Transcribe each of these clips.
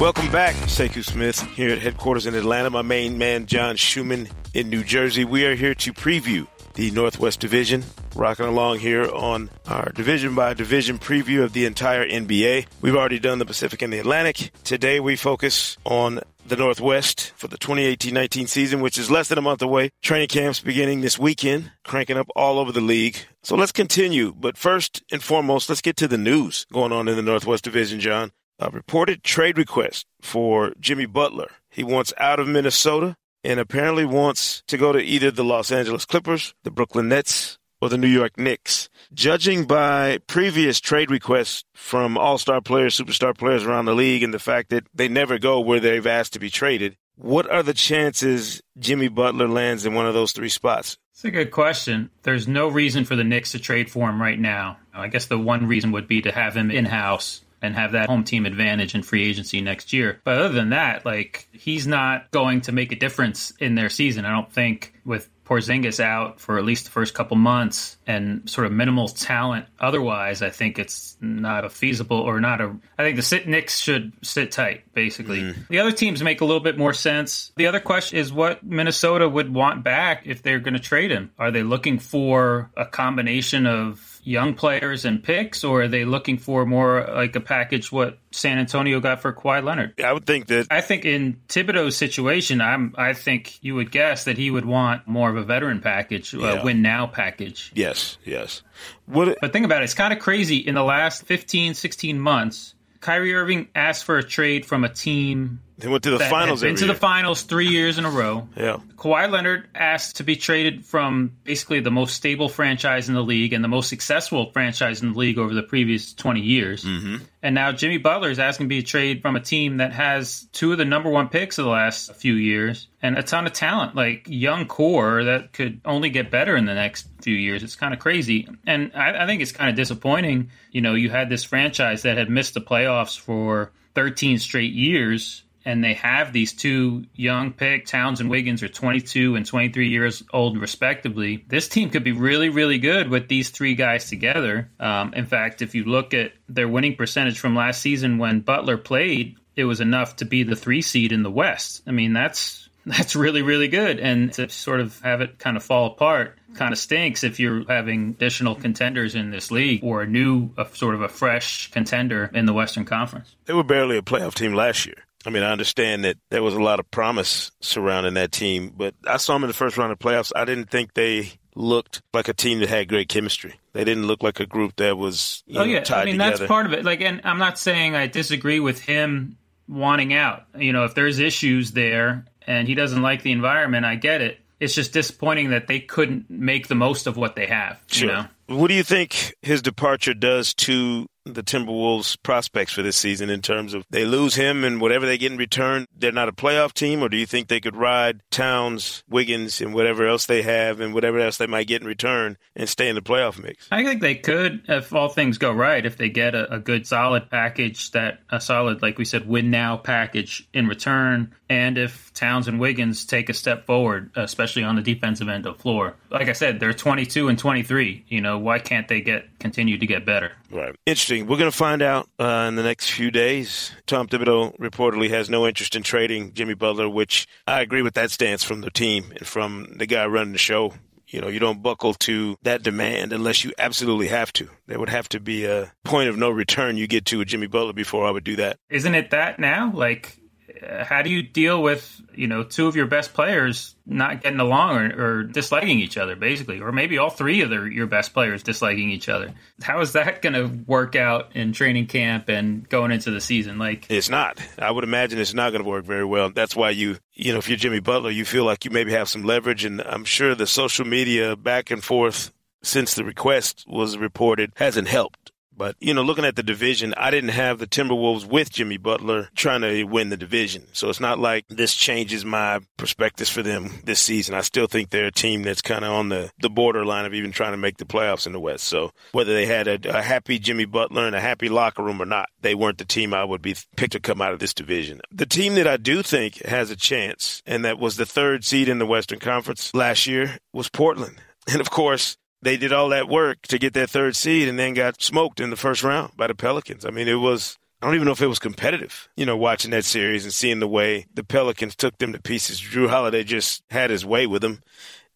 Welcome back, Sekou Smith, here at headquarters in Atlanta. My main man, John Schuhmann in New Jersey. We are here to preview the Northwest Division, rocking along here on our division by division preview of the entire NBA. We've already done the Pacific and the Atlantic. Today we focus on the Northwest for the 2018-19 season, which is less than a month away. Training camps beginning this weekend, cranking up all over the league. So let's continue. But first and foremost, let's get to the news going on in the Northwest Division, John. A reported trade request for Jimmy Butler. He wants out of Minnesota and apparently wants to go to either the Los Angeles Clippers, the Brooklyn Nets, or the New York Knicks. Judging by previous trade requests from all star players, superstar players around the league, and the fact that they never go where they've asked to be traded, what are the chances Jimmy Butler lands in one of those three spots? It's a good question. There's no reason for the Knicks to trade for him right now. I guess the one reason would be to have him in house and have that home team advantage in free agency next year. But other than that, like he's not going to make a difference in their season. I don't think with Porzingis out for at least the first couple months and sort of minimal talent otherwise, I think it's not a feasible or not a. I think the sit Knicks should sit tight, basically. Mm. The other teams make a little bit more sense. The other question is what Minnesota would want back if they're going to trade him. Are they looking for a combination of young players and picks, or are they looking for more like a package what San Antonio got for Kawhi Leonard? I would think that. I think in Thibodeau's situation, I'm. I think you would guess that he would want more of a veteran package, yeah. a win now package. Yes, yes. What, but think about it. It's kind of crazy. In the last 15, 16 months, Kyrie Irving asked for a trade from a team they went to the finals. Into the finals three years in a row. Yeah. Kawhi Leonard asked to be traded from basically the most stable franchise in the league and the most successful franchise in the league over the previous twenty years. Mm-hmm. And now Jimmy Butler is asking to be traded from a team that has two of the number one picks of the last few years and a ton of talent, like young core that could only get better in the next few years. It's kind of crazy, and I, I think it's kind of disappointing. You know, you had this franchise that had missed the playoffs for 13 straight years and they have these two young pick Towns and Wiggins are 22 and 23 years old respectively. This team could be really, really good with these three guys together. Um, in fact, if you look at their winning percentage from last season when Butler played, it was enough to be the three seed in the West. I mean, that's that's really, really good. And to sort of have it kind of fall apart kind of stinks if you're having additional contenders in this league or a new, a, sort of a fresh contender in the Western Conference. They were barely a playoff team last year. I mean, I understand that there was a lot of promise surrounding that team, but I saw them in the first round of playoffs. I didn't think they looked like a team that had great chemistry. They didn't look like a group that was oh know, yeah. I mean, together. that's part of it. Like, and I'm not saying I disagree with him wanting out. You know, if there's issues there and he doesn't like the environment, I get it. It's just disappointing that they couldn't make the most of what they have. Sure. You know? What do you think his departure does to the Timberwolves' prospects for this season in terms of they lose him and whatever they get in return, they're not a playoff team, or do you think they could ride Towns, Wiggins, and whatever else they have and whatever else they might get in return and stay in the playoff mix? I think they could if all things go right. If they get a, a good solid package that a solid, like we said, win now package in return, and if Towns and Wiggins take a step forward, especially on the defensive end of floor. Like I said, they're 22 and 23. You know, why can't they get continue to get better? Right. Interesting. We're going to find out uh, in the next few days. Tom Thibodeau reportedly has no interest in trading Jimmy Butler, which I agree with that stance from the team and from the guy running the show. You know, you don't buckle to that demand unless you absolutely have to. There would have to be a point of no return you get to with Jimmy Butler before I would do that. Isn't it that now? Like, Uh, how do you deal with you know two of your best players not getting along or, or disliking each other basically? Or maybe all three of their, your best players disliking each other. How is that going to work out in training camp and going into the season? Like it's not. I would imagine it's not going to work very well. That's why you you know if you're jimmy butler you feel like you maybe have some leverage. And i'm sure the social media back and forth since the request was reported hasn't helped but, you know, looking at the division, I didn't have the Timberwolves with Jimmy Butler trying to win the division. So it's not like this changes my perspectives for them this season. I still think they're a team that's kind of on the, the borderline of even trying to make the playoffs in the West. So whether they had a, a happy Jimmy Butler and a happy locker room or not, they weren't the team I would be picked to come out of this division. The team that I do think has a chance, and that was the third seed in the Western Conference last year, was Portland. And of course, they did all that work to get that third seed and then got smoked in the first round by the Pelicans. I mean, it was I don't even know if it was competitive, you know, watching that series and seeing the way the Pelicans took them to pieces. Jrue Holiday just had his way with them.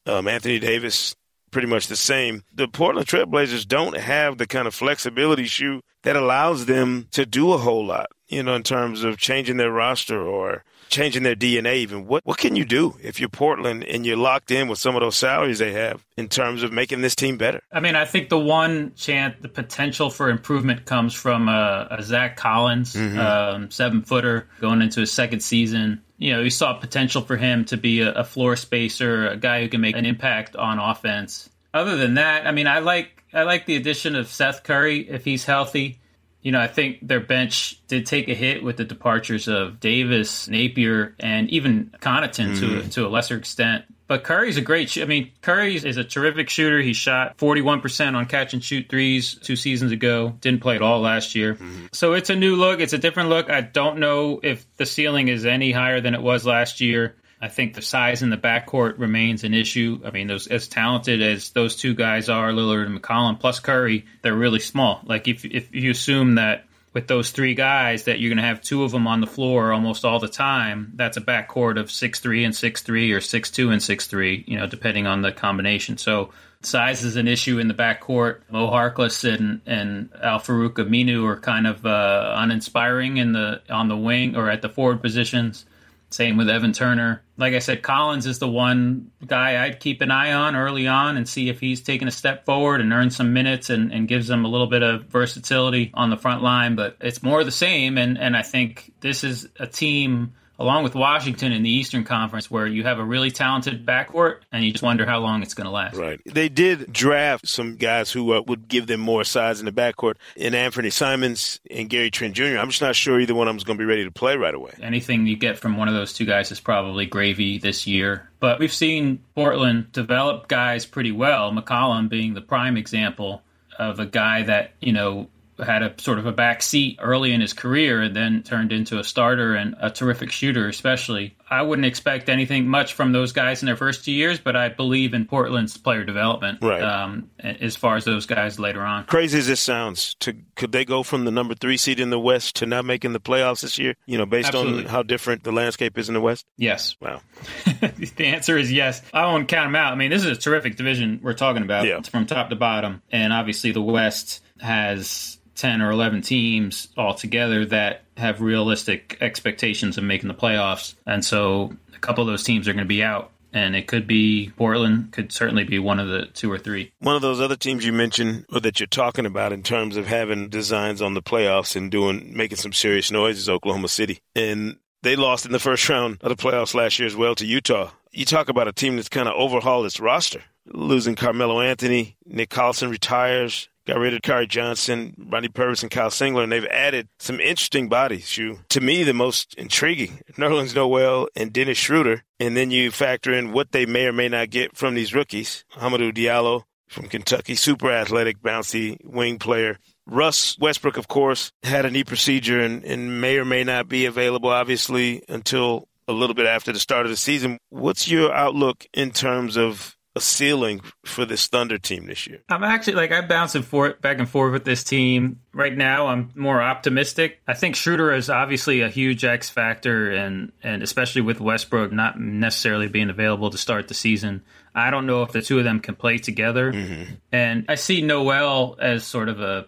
Um, Anthony Davis, pretty much the same. The Portland Trailblazers don't have the kind of flexibility shoe that allows them to do a whole lot, you know, in terms of changing their roster or changing their DNA even. What what can you do if you're Portland and you're locked in with some of those salaries they have in terms of making this team better? I mean, I think the one chance, the potential for improvement comes from uh, a Zach Collins, mm-hmm. um, seven footer going into his second season. You know, we saw potential for him to be a, a floor spacer, a guy who can make an impact on offense. Other than that, I mean, I like I like the addition of Seth Curry if he's healthy you know, I think their bench did take a hit with the departures of Davis, Napier, and even Connaughton mm-hmm. to to a lesser extent. But Curry's a great. Sh- I mean, Curry is a terrific shooter. He shot 41% on catch and shoot threes two seasons ago. Didn't play at all last year. Mm-hmm. So it's a new look. It's a different look. I don't know if the ceiling is any higher than it was last year. I think the size in the backcourt remains an issue. I mean, those as talented as those two guys are, Lillard and McCollum plus Curry, they're really small. Like if if you assume that with those three guys that you're going to have two of them on the floor almost all the time, that's a backcourt of six three and six three or six two and six three, you know, depending on the combination. So size is an issue in the backcourt. Mo Harkless and and Al Farouq Aminu are kind of uh, uninspiring in the on the wing or at the forward positions. Same with Evan Turner. Like I said, Collins is the one guy I'd keep an eye on early on and see if he's taken a step forward and earned some minutes and, and gives them a little bit of versatility on the front line. But it's more the same. And, and I think this is a team along with Washington in the Eastern Conference, where you have a really talented backcourt, and you just wonder how long it's going to last. Right. They did draft some guys who uh, would give them more size in the backcourt, in Anfernee Simons and Gary Trent Jr. I'm just not sure either one of them is going to be ready to play right away. Anything you get from one of those two guys is probably gravy this year. But we've seen Portland develop guys pretty well, McCollum being the prime example of a guy that, you know, had a sort of a back seat early in his career and then turned into a starter and a terrific shooter, especially. I wouldn't expect anything much from those guys in their first two years, but I believe in Portland's player development right. um, as far as those guys later on. Crazy as this sounds, to could they go from the number three seed in the West to not making the playoffs this year? You know, based Absolutely. on how different the landscape is in the West. Yes. Wow. the answer is yes. I won't count them out. I mean, this is a terrific division we're talking about yeah. from top to bottom, and obviously the West has 10 or 11 teams altogether that have realistic expectations of making the playoffs. And so a couple of those teams are going to be out. And it could be Portland, could certainly be one of the two or three. One of those other teams you mentioned or that you're talking about in terms of having designs on the playoffs and doing making some serious noise is Oklahoma City. And they lost in the first round of the playoffs last year as well to Utah. You talk about a team that's kind of overhauled its roster, losing Carmelo Anthony, Nick Collison retires, got rid of Dakari Johnson, Rodney Purvis, and Kyle Singler, and they've added some interesting bodies. You, to me, the most intriguing, Nerlens Noel and Dennis Schroeder. And then you factor in what they may or may not get from these rookies. Hamidou Diallo from Kentucky, super athletic, bouncy wing player. Russ Westbrook, of course, had a knee procedure and, and may or may not be available, obviously, until a little bit after the start of the season. What's your outlook in terms of a ceiling for this Thunder team this year? I'm actually like I'm bouncing for it back and forth with this team. Right now, I'm more optimistic. I think Schroeder is obviously a huge X factor, and and especially with Westbrook not necessarily being available to start the season. I don't know if the two of them can play together. Mm-hmm. And I see Noel as sort of a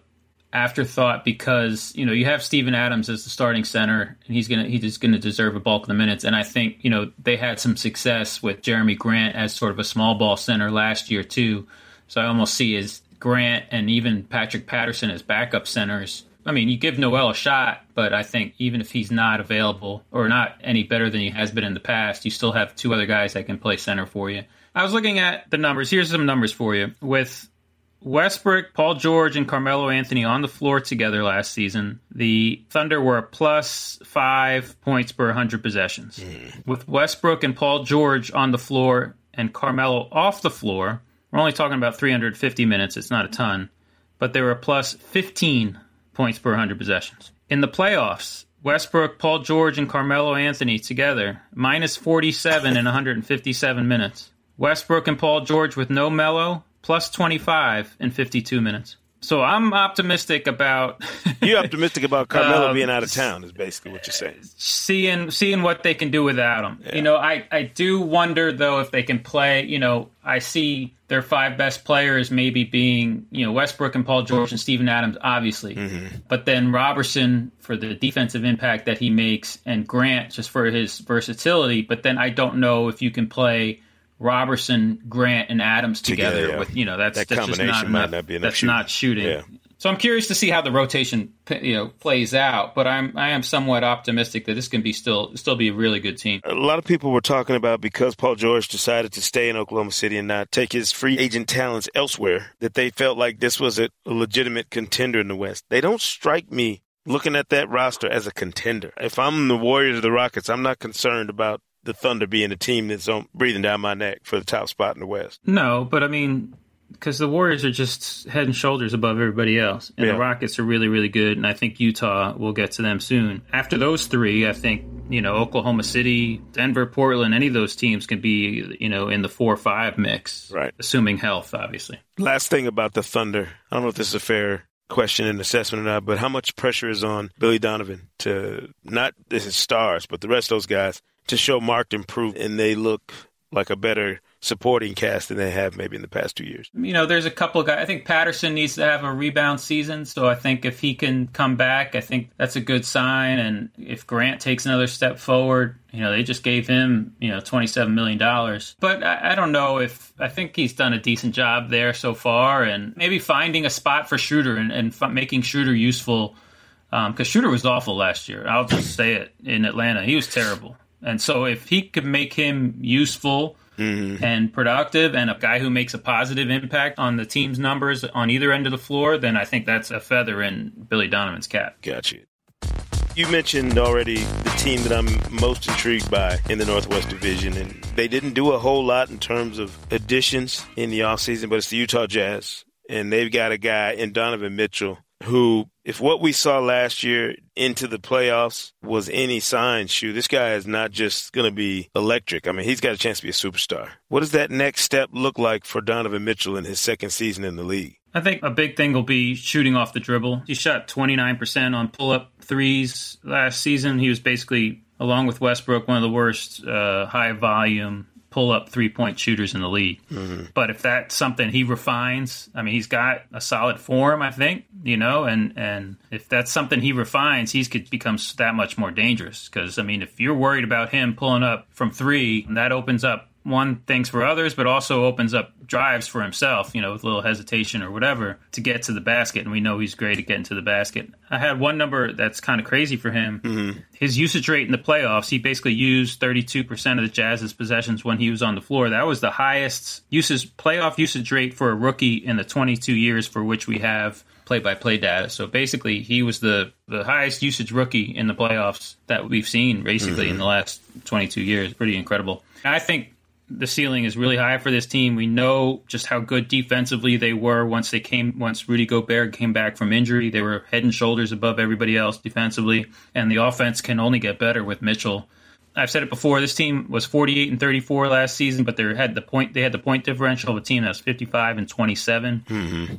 afterthought because you know you have Steven Adams as the starting center and he's gonna he's gonna deserve a bulk of the minutes. And I think you know they had some success with Jerami Grant as sort of a small ball center last year too. So I almost see as Grant and even Patrick Patterson as backup centers. I mean you give Noel a shot but I think even if he's not available or not any better than he has been in the past you still have two other guys that can play center for you. I was looking at the numbers. Here's some numbers for you. With Westbrook, Paul George, and Carmelo Anthony on the floor together last season. The Thunder were a plus five points per 100 possessions. Mm. With Westbrook and Paul George on the floor and Carmelo off the floor, we're only talking about 350 minutes. It's not a ton, but they were a plus 15 points per 100 possessions. In the playoffs, Westbrook, Paul George, and Carmelo Anthony together, minus 47 in 157 minutes. Westbrook and Paul George with no Melo, plus 25 in 52 minutes. So I'm optimistic about. you're optimistic about Carmelo um, being out of town, is basically what you're saying. Seeing seeing what they can do without him. Yeah. You know, I I do wonder though if they can play. You know, I see their five best players maybe being you know Westbrook and Paul George and Steven Adams, obviously, mm-hmm. but then Roberson for the defensive impact that he makes, and Grant just for his versatility. But then I don't know if you can play Roberson, Grant, and Adams together, together yeah. with you know that's, that that's combination just not might enough, not be enough. That's shooting. not shooting. Yeah. So I'm curious to see how the rotation you know plays out, but I'm I am somewhat optimistic that this can be still still be a really good team. A lot of people were talking about because Paul George decided to stay in Oklahoma City and not take his free agent talents elsewhere, that they felt like this was a legitimate contender in the West. They don't strike me looking at that roster as a contender. If I'm the Warriors or the Rockets, I'm not concerned about the Thunder being a team that's on, breathing down my neck for the top spot in the West. No, but I mean, because the Warriors are just head and shoulders above everybody else, and yeah. the Rockets are really, really good. And I think Utah will get to them soon. After those three, I think you know Oklahoma City, Denver, Portland, any of those teams can be you know in the four or five mix, right? Assuming health, obviously. Last thing about the Thunder, I don't know if this is a fair question and assessment or not, but how much pressure is on Billy Donovan to not this is stars, but the rest of those guys to show marked improvement and they look like a better supporting cast than they have maybe in the past two years. You know, there's a couple of guys. I think Patterson needs to have a rebound season. So I think if he can come back, I think that's a good sign. And if Grant takes another step forward, you know, they just gave him, you know, $27 million. But I, I don't know if I think he's done a decent job there so far and maybe finding a spot for Schroeder and, and f- making Schroeder useful. Because um, Schroeder was awful last year. I'll just say it in Atlanta. He was terrible. And so if he could make him useful mm-hmm. and productive and a guy who makes a positive impact on the team's numbers on either end of the floor, then I think that's a feather in Billy Donovan's cap. Gotcha. You mentioned already the team that I'm most intrigued by in the Northwest Division, and they didn't do a whole lot in terms of additions in the offseason, but it's the Utah Jazz, and they've got a guy in Donovan Mitchell who, if what we saw last year into the playoffs was any sign, shoot, this guy is not just going to be electric. I mean, he's got a chance to be a superstar. What does that next step look like for Donovan Mitchell in his second season in the league? I think a big thing will be shooting off the dribble. He shot 29% on pull up threes last season. He was basically, along with Westbrook, one of the worst uh, high volume pull up three point shooters in the league. Mm-hmm. But if that's something he refines, I mean, he's got a solid form, I think, you know, and, and if that's something he refines, he could become that much more dangerous. Because, I mean, if you're worried about him pulling up from three, that opens up one things for others, but also opens up drives for himself, you know, with a little hesitation or whatever to get to the basket. And we know he's great at getting to the basket. I had one number that's kind of crazy for him. Mm-hmm. His usage rate in the playoffs, he basically used 32% of the Jazz's possessions when he was on the floor. That was the highest usage playoff usage rate for a rookie in the 22 years for which we have play-by-play data. So basically, he was the the highest usage rookie in the playoffs that we've seen basically mm-hmm. in the last 22 years. Pretty incredible. I think the ceiling is really high for this team. We know just how good defensively they were once they came once Rudy Gobert came back from injury. They were head and shoulders above everybody else defensively, and the offense can only get better with Mitchell. I've said it before. This team was 48 and 34 last season, but they had the point. They had the point differential of a team that was 55 and 27. Mm-hmm.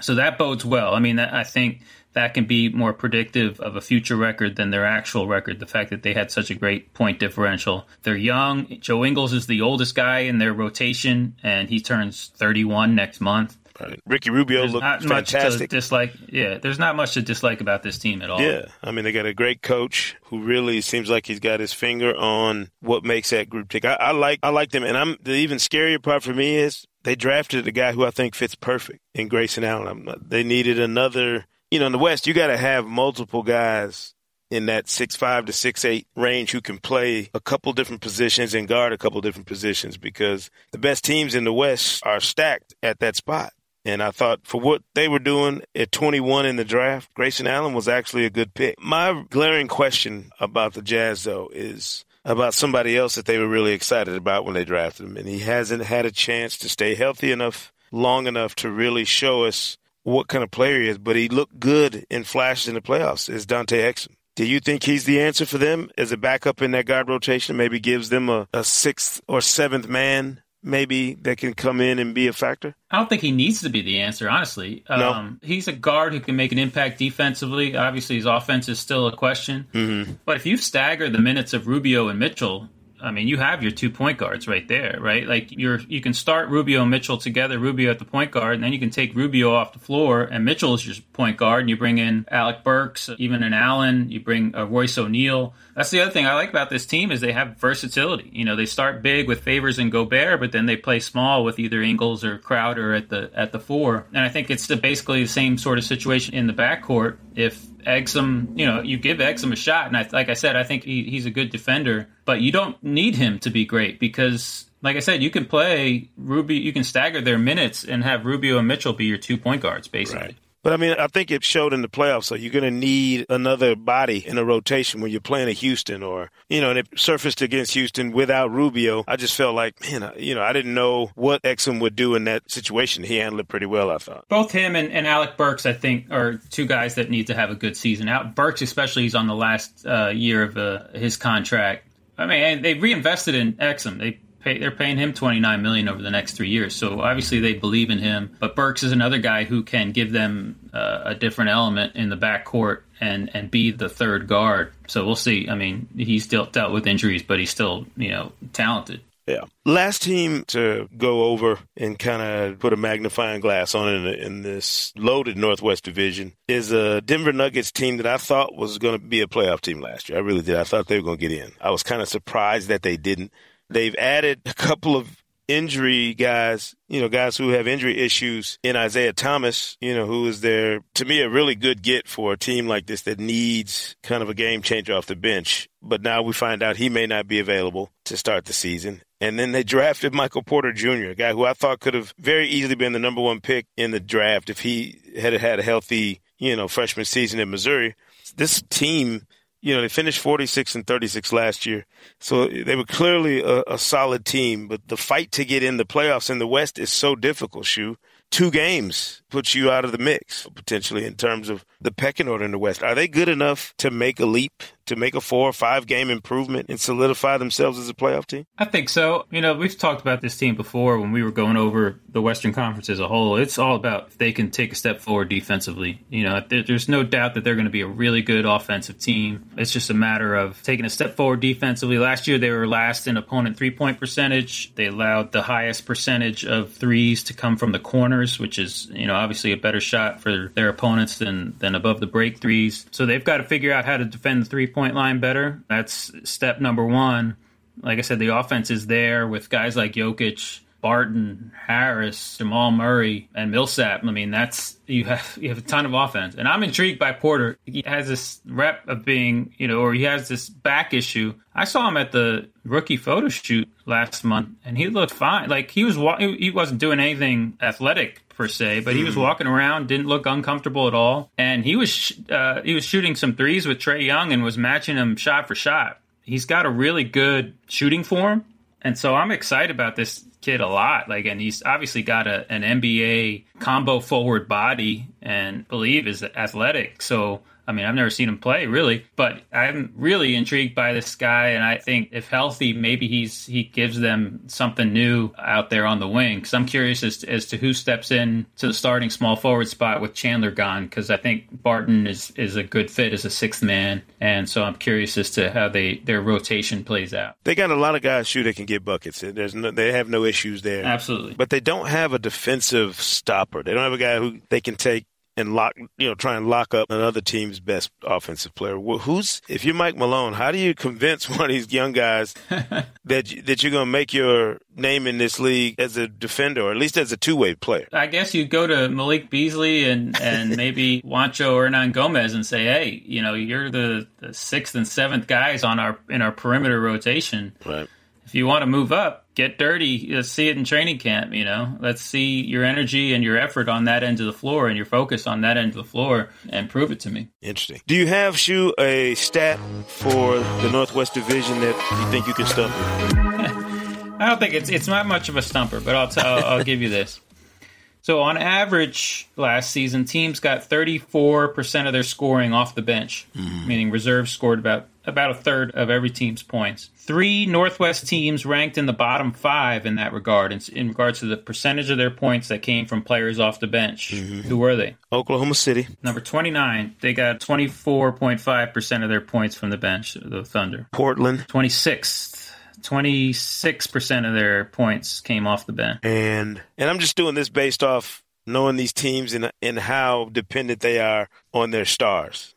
So that bodes well. I mean, I think that can be more predictive of a future record than their actual record. The fact that they had such a great point differential. They're young. Joe Ingles is the oldest guy in their rotation, and he turns 31 next month. Right. Ricky Rubio there's looked not fantastic. Much to dislike, yeah, there's not much to dislike about this team at all. Yeah, I mean they got a great coach who really seems like he's got his finger on what makes that group tick. I, I like I like them, and I'm the even scarier part for me is they drafted a guy who I think fits perfect in Grayson Allen. Not, they needed another you know, in the West, you got to have multiple guys in that six five to six eight range who can play a couple different positions and guard a couple different positions because the best teams in the West are stacked at that spot. And I thought for what they were doing at 21 in the draft, Grayson Allen was actually a good pick. My glaring question about the Jazz, though, is about somebody else that they were really excited about when they drafted him. And he hasn't had a chance to stay healthy enough, long enough to really show us what kind of player he is, but he looked good in flashes in the playoffs. Is Dante Exum? Do you think he's the answer for them as a backup in that guard rotation? Maybe gives them a, a sixth or seventh man maybe that can come in and be a factor? I don't think he needs to be the answer, honestly. No. Um, he's a guard who can make an impact defensively. Obviously, his offense is still a question. Mm-hmm. But if you stagger the minutes of Rubio and Mitchell, I mean, you have your two point guards right there, right? Like you're you can start Rubio and Mitchell together, Rubio at the point guard, and then you can take Rubio off the floor, and Mitchell is your point guard, and you bring in Alec Burks, even an Allen, you bring uh, Royce O'Neale. That's the other thing I like about this team is they have versatility. You know, they start big with Favors and Gobert, but then they play small with either Ingles or Crowder at the at the four. And I think it's the, basically the same sort of situation in the backcourt. If Exum, you know, you give Exum a shot, and I, like I said, I think he, he's a good defender, but you don't need him to be great because, like I said, you can play Ruby, you can stagger their minutes and have Rubio and Mitchell be your two point guards, basically. Right. But I mean, I think it showed in the playoffs. So you're going to need another body in a rotation when you're playing a Houston, or you know, and it surfaced against Houston without Rubio. I just felt like, man, I- you know, I didn't know what Exum would do in that situation. He handled it pretty well, I thought. Both him and, and Alec Burks, I think, are two guys that need to have a good season. Out Burks, especially, he's on the last uh, year of uh, his contract. I mean, they reinvested in Exum. They pay, they're paying him twenty nine million over the next three years. So obviously they believe in him. But Burks is another guy who can give them uh, a different element in the backcourt and and be the third guard. So we'll see. I mean, he's dealt dealt with injuries, but he's still you know talented. Yeah. Last team to go over and kind of put a magnifying glass on in, in this loaded Northwest Division is a Denver Nuggets team that I thought was going to be a playoff team last year. I really did. I thought they were going to get in. I was kind of surprised that they didn't. They've added a couple of injury guys, you know, guys who have injury issues in Isaiah Thomas, you know, who is their, to me, a really good get for a team like this that needs kind of a game changer off the bench. But now we find out he may not be available to start the season. And then they drafted Michael Porter Jr., a guy who I thought could have very easily been the number one pick in the draft if he had had a healthy, you know, freshman season in Missouri. This team, you know, they finished 46 and 36 last year. So they were clearly a, a solid team, but the fight to get in the playoffs in the West is so difficult, Shu. Two games puts you out of the mix potentially in terms of the pecking order in the West. Are they good enough to make a leap, to make a four or five game improvement and solidify themselves as a playoff team? I think so. You know, we've talked about this team before when we were going over the Western Conference as a whole. It's all about if they can take a step forward defensively. You know, there's no doubt that they're going to be a really good offensive team. It's just a matter of taking a step forward defensively. Last year, they were last in opponent three point percentage. They allowed the highest percentage of threes to come from the corners, which is, you know, obviously a better shot for their opponents than, than above the break threes. So they've got to figure out how to defend the three point line better. That's step number one like I said, the offense is there with guys like Jokic, Barton, Harris, Jamal Murray, and Millsap. I mean, that's you have you have a ton of offense, and I'm intrigued by Porter. He has this rep of being, you know, or he has this back issue. I saw him at the rookie photo shoot last month, and he looked fine. Like he was, wa- he wasn't doing anything athletic per se, but he was walking around, didn't look uncomfortable at all, and he was uh, he was shooting some threes with Trae Young and was matching him shot for shot he's got a really good shooting form. And so I'm excited about this kid a lot. Like, and he's obviously got a, an NBA combo forward body and believe is athletic. So, I mean, I've never seen him play really, but I'm really intrigued by this guy. And I think if healthy, maybe he's, he gives them something new out there on the wing. Cause I'm curious as to, as to who steps in to the starting small forward spot with Chandler gone. Cause I think Barton is, is a good fit as a sixth man. And so I'm curious as to how they, their rotation plays out. They got a lot of guys shoot that can get buckets. There's no, they have no issues there. Absolutely. But they don't have a defensive stopper. They don't have a guy who they can take and lock, you know, try and lock up another team's best offensive player. Wh- Who's, if you're Mike Malone, how do you convince one of these young guys that you- that you're going to make your name in this league as a defender, or at least as a two way player? I guess you go to Malik Beasley and, and maybe Juancho or Hernangomez and say, hey, you know, you're the, the sixth and seventh guys on our in our perimeter rotation. Right. If you want to move up, get dirty. Let's see it in training camp. You know, let's see your energy and your effort on that end of the floor and your focus on that end of the floor, and prove it to me. Interesting. Do you have Shu a stat for the Northwest Division that you think you can stump? I don't think it's it's not much of a stumper, but I'll tell I'll give you this. So on average, last season, teams got 34% of their scoring off the bench, mm-hmm. meaning reserves scored about about a third of every team's points. Three Northwest teams ranked in the bottom five in that regard, in, in regards to the percentage of their points that came from players off the bench. Mm-hmm. Who were they? Oklahoma City. Number 29. They got 24.5% of their points from the bench, the Thunder. Portland. 26th. 26% of their points came off the bench. And and I'm just doing this based off knowing these teams and and how dependent they are on their stars.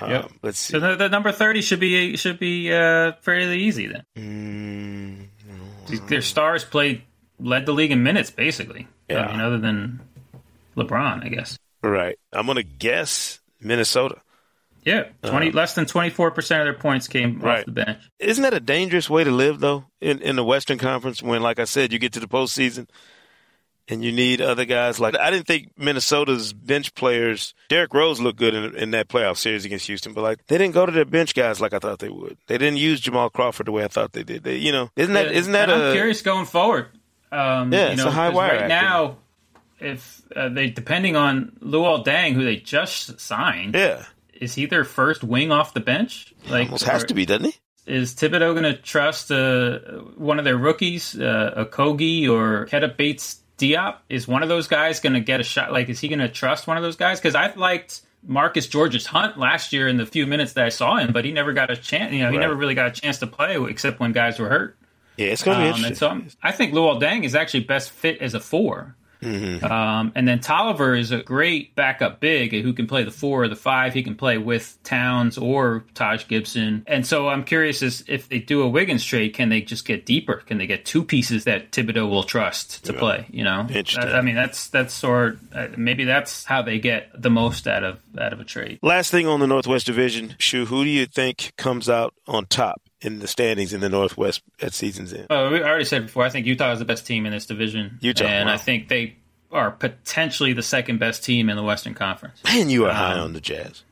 Yep. Um, let's see. So the, the, number 30 should be should be uh, fairly easy then. Mm, Their stars played led the league in minutes basically. Yeah. I mean, other than LeBron, I guess. Right. I'm gonna guess Minnesota. Yeah, twenty uh, less than twenty four percent of their points came right. off the bench. Isn't that a dangerous way to live though? In in the Western Conference, when like I said, you get to the postseason and you need other guys like I didn't think Minnesota's bench players. Derrick Rose looked good in, in, that playoff series against Houston, but like they didn't go to their bench guys like I thought they would. They didn't use Jamal Crawford the way I thought they did. They, you know, isn't that yeah, isn't that? I'm curious going forward. Um, yeah, you it's a high wire. Right now, if uh, they depending on Luol Deng, who they just signed, yeah, is he their first wing off the bench? Like, almost has or, to be, doesn't he? Is Thibodeau going to trust uh, one of their rookies, uh, Okogie or Keita Bates Diop? Is one of those guys going to get a shot? Like, is he going to trust one of those guys? Because I liked Marcus Georges-Hunt last year in the few minutes that I saw him, but he never got a chance. You know, he right. never really got a chance to play except when guys were hurt. Yeah, it's going to be um, interesting. And so I'm, i think Luol Deng is actually best fit as a four. Mm-hmm. Um, and then Tolliver is a great backup big who can play the four or the five. He can play with Towns or Taj Gibson. And so I'm curious is if they do a Wiggins trade, can they just get deeper? Can they get two pieces that Thibodeau will trust to yeah. play? You know, I, I mean, that's that's sort uh, maybe that's how they get the most out of out of a trade. Last thing on the Northwest Division, Shu, who do you think comes out on top? In the standings in the Northwest at season's end. Oh, we already said before. I think Utah is the best team in this division. Utah, and wow. I think they are potentially the second best team in the Western Conference. Man, you are um, high on the Jazz.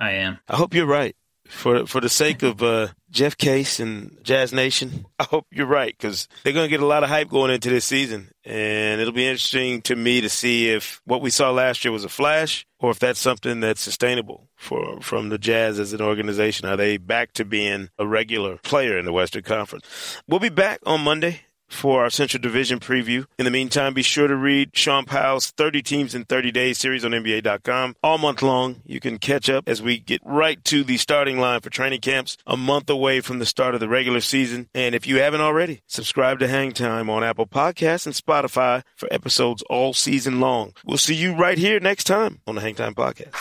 I am. I hope you're right. For for the sake of uh, Jeff Case and Jazz Nation, I hope you're right because they're going to get a lot of hype going into this season, and it'll be interesting to me to see if what we saw last year was a flash or if that's something that's sustainable for from the Jazz as an organization. Are they back to being a regular player in the Western Conference? We'll be back on Monday for our Central Division preview. In the meantime, be sure to read Shaun Powell's 30 Teams in 30 Days series on NBA.com all month long. You can catch up as we get right to the starting line for training camps a month away from the start of the regular season. And if you haven't already, subscribe to Hang Time on Apple Podcasts and Spotify for episodes all season long. We'll see you right here next time on the Hang Time Podcast.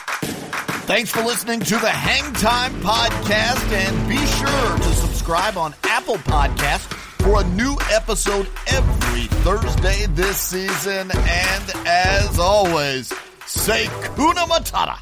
Thanks for listening to the Hang Time Podcast and be sure to subscribe on Apple Podcasts for a new episode every Thursday this season. And as always, say Kuna Matata.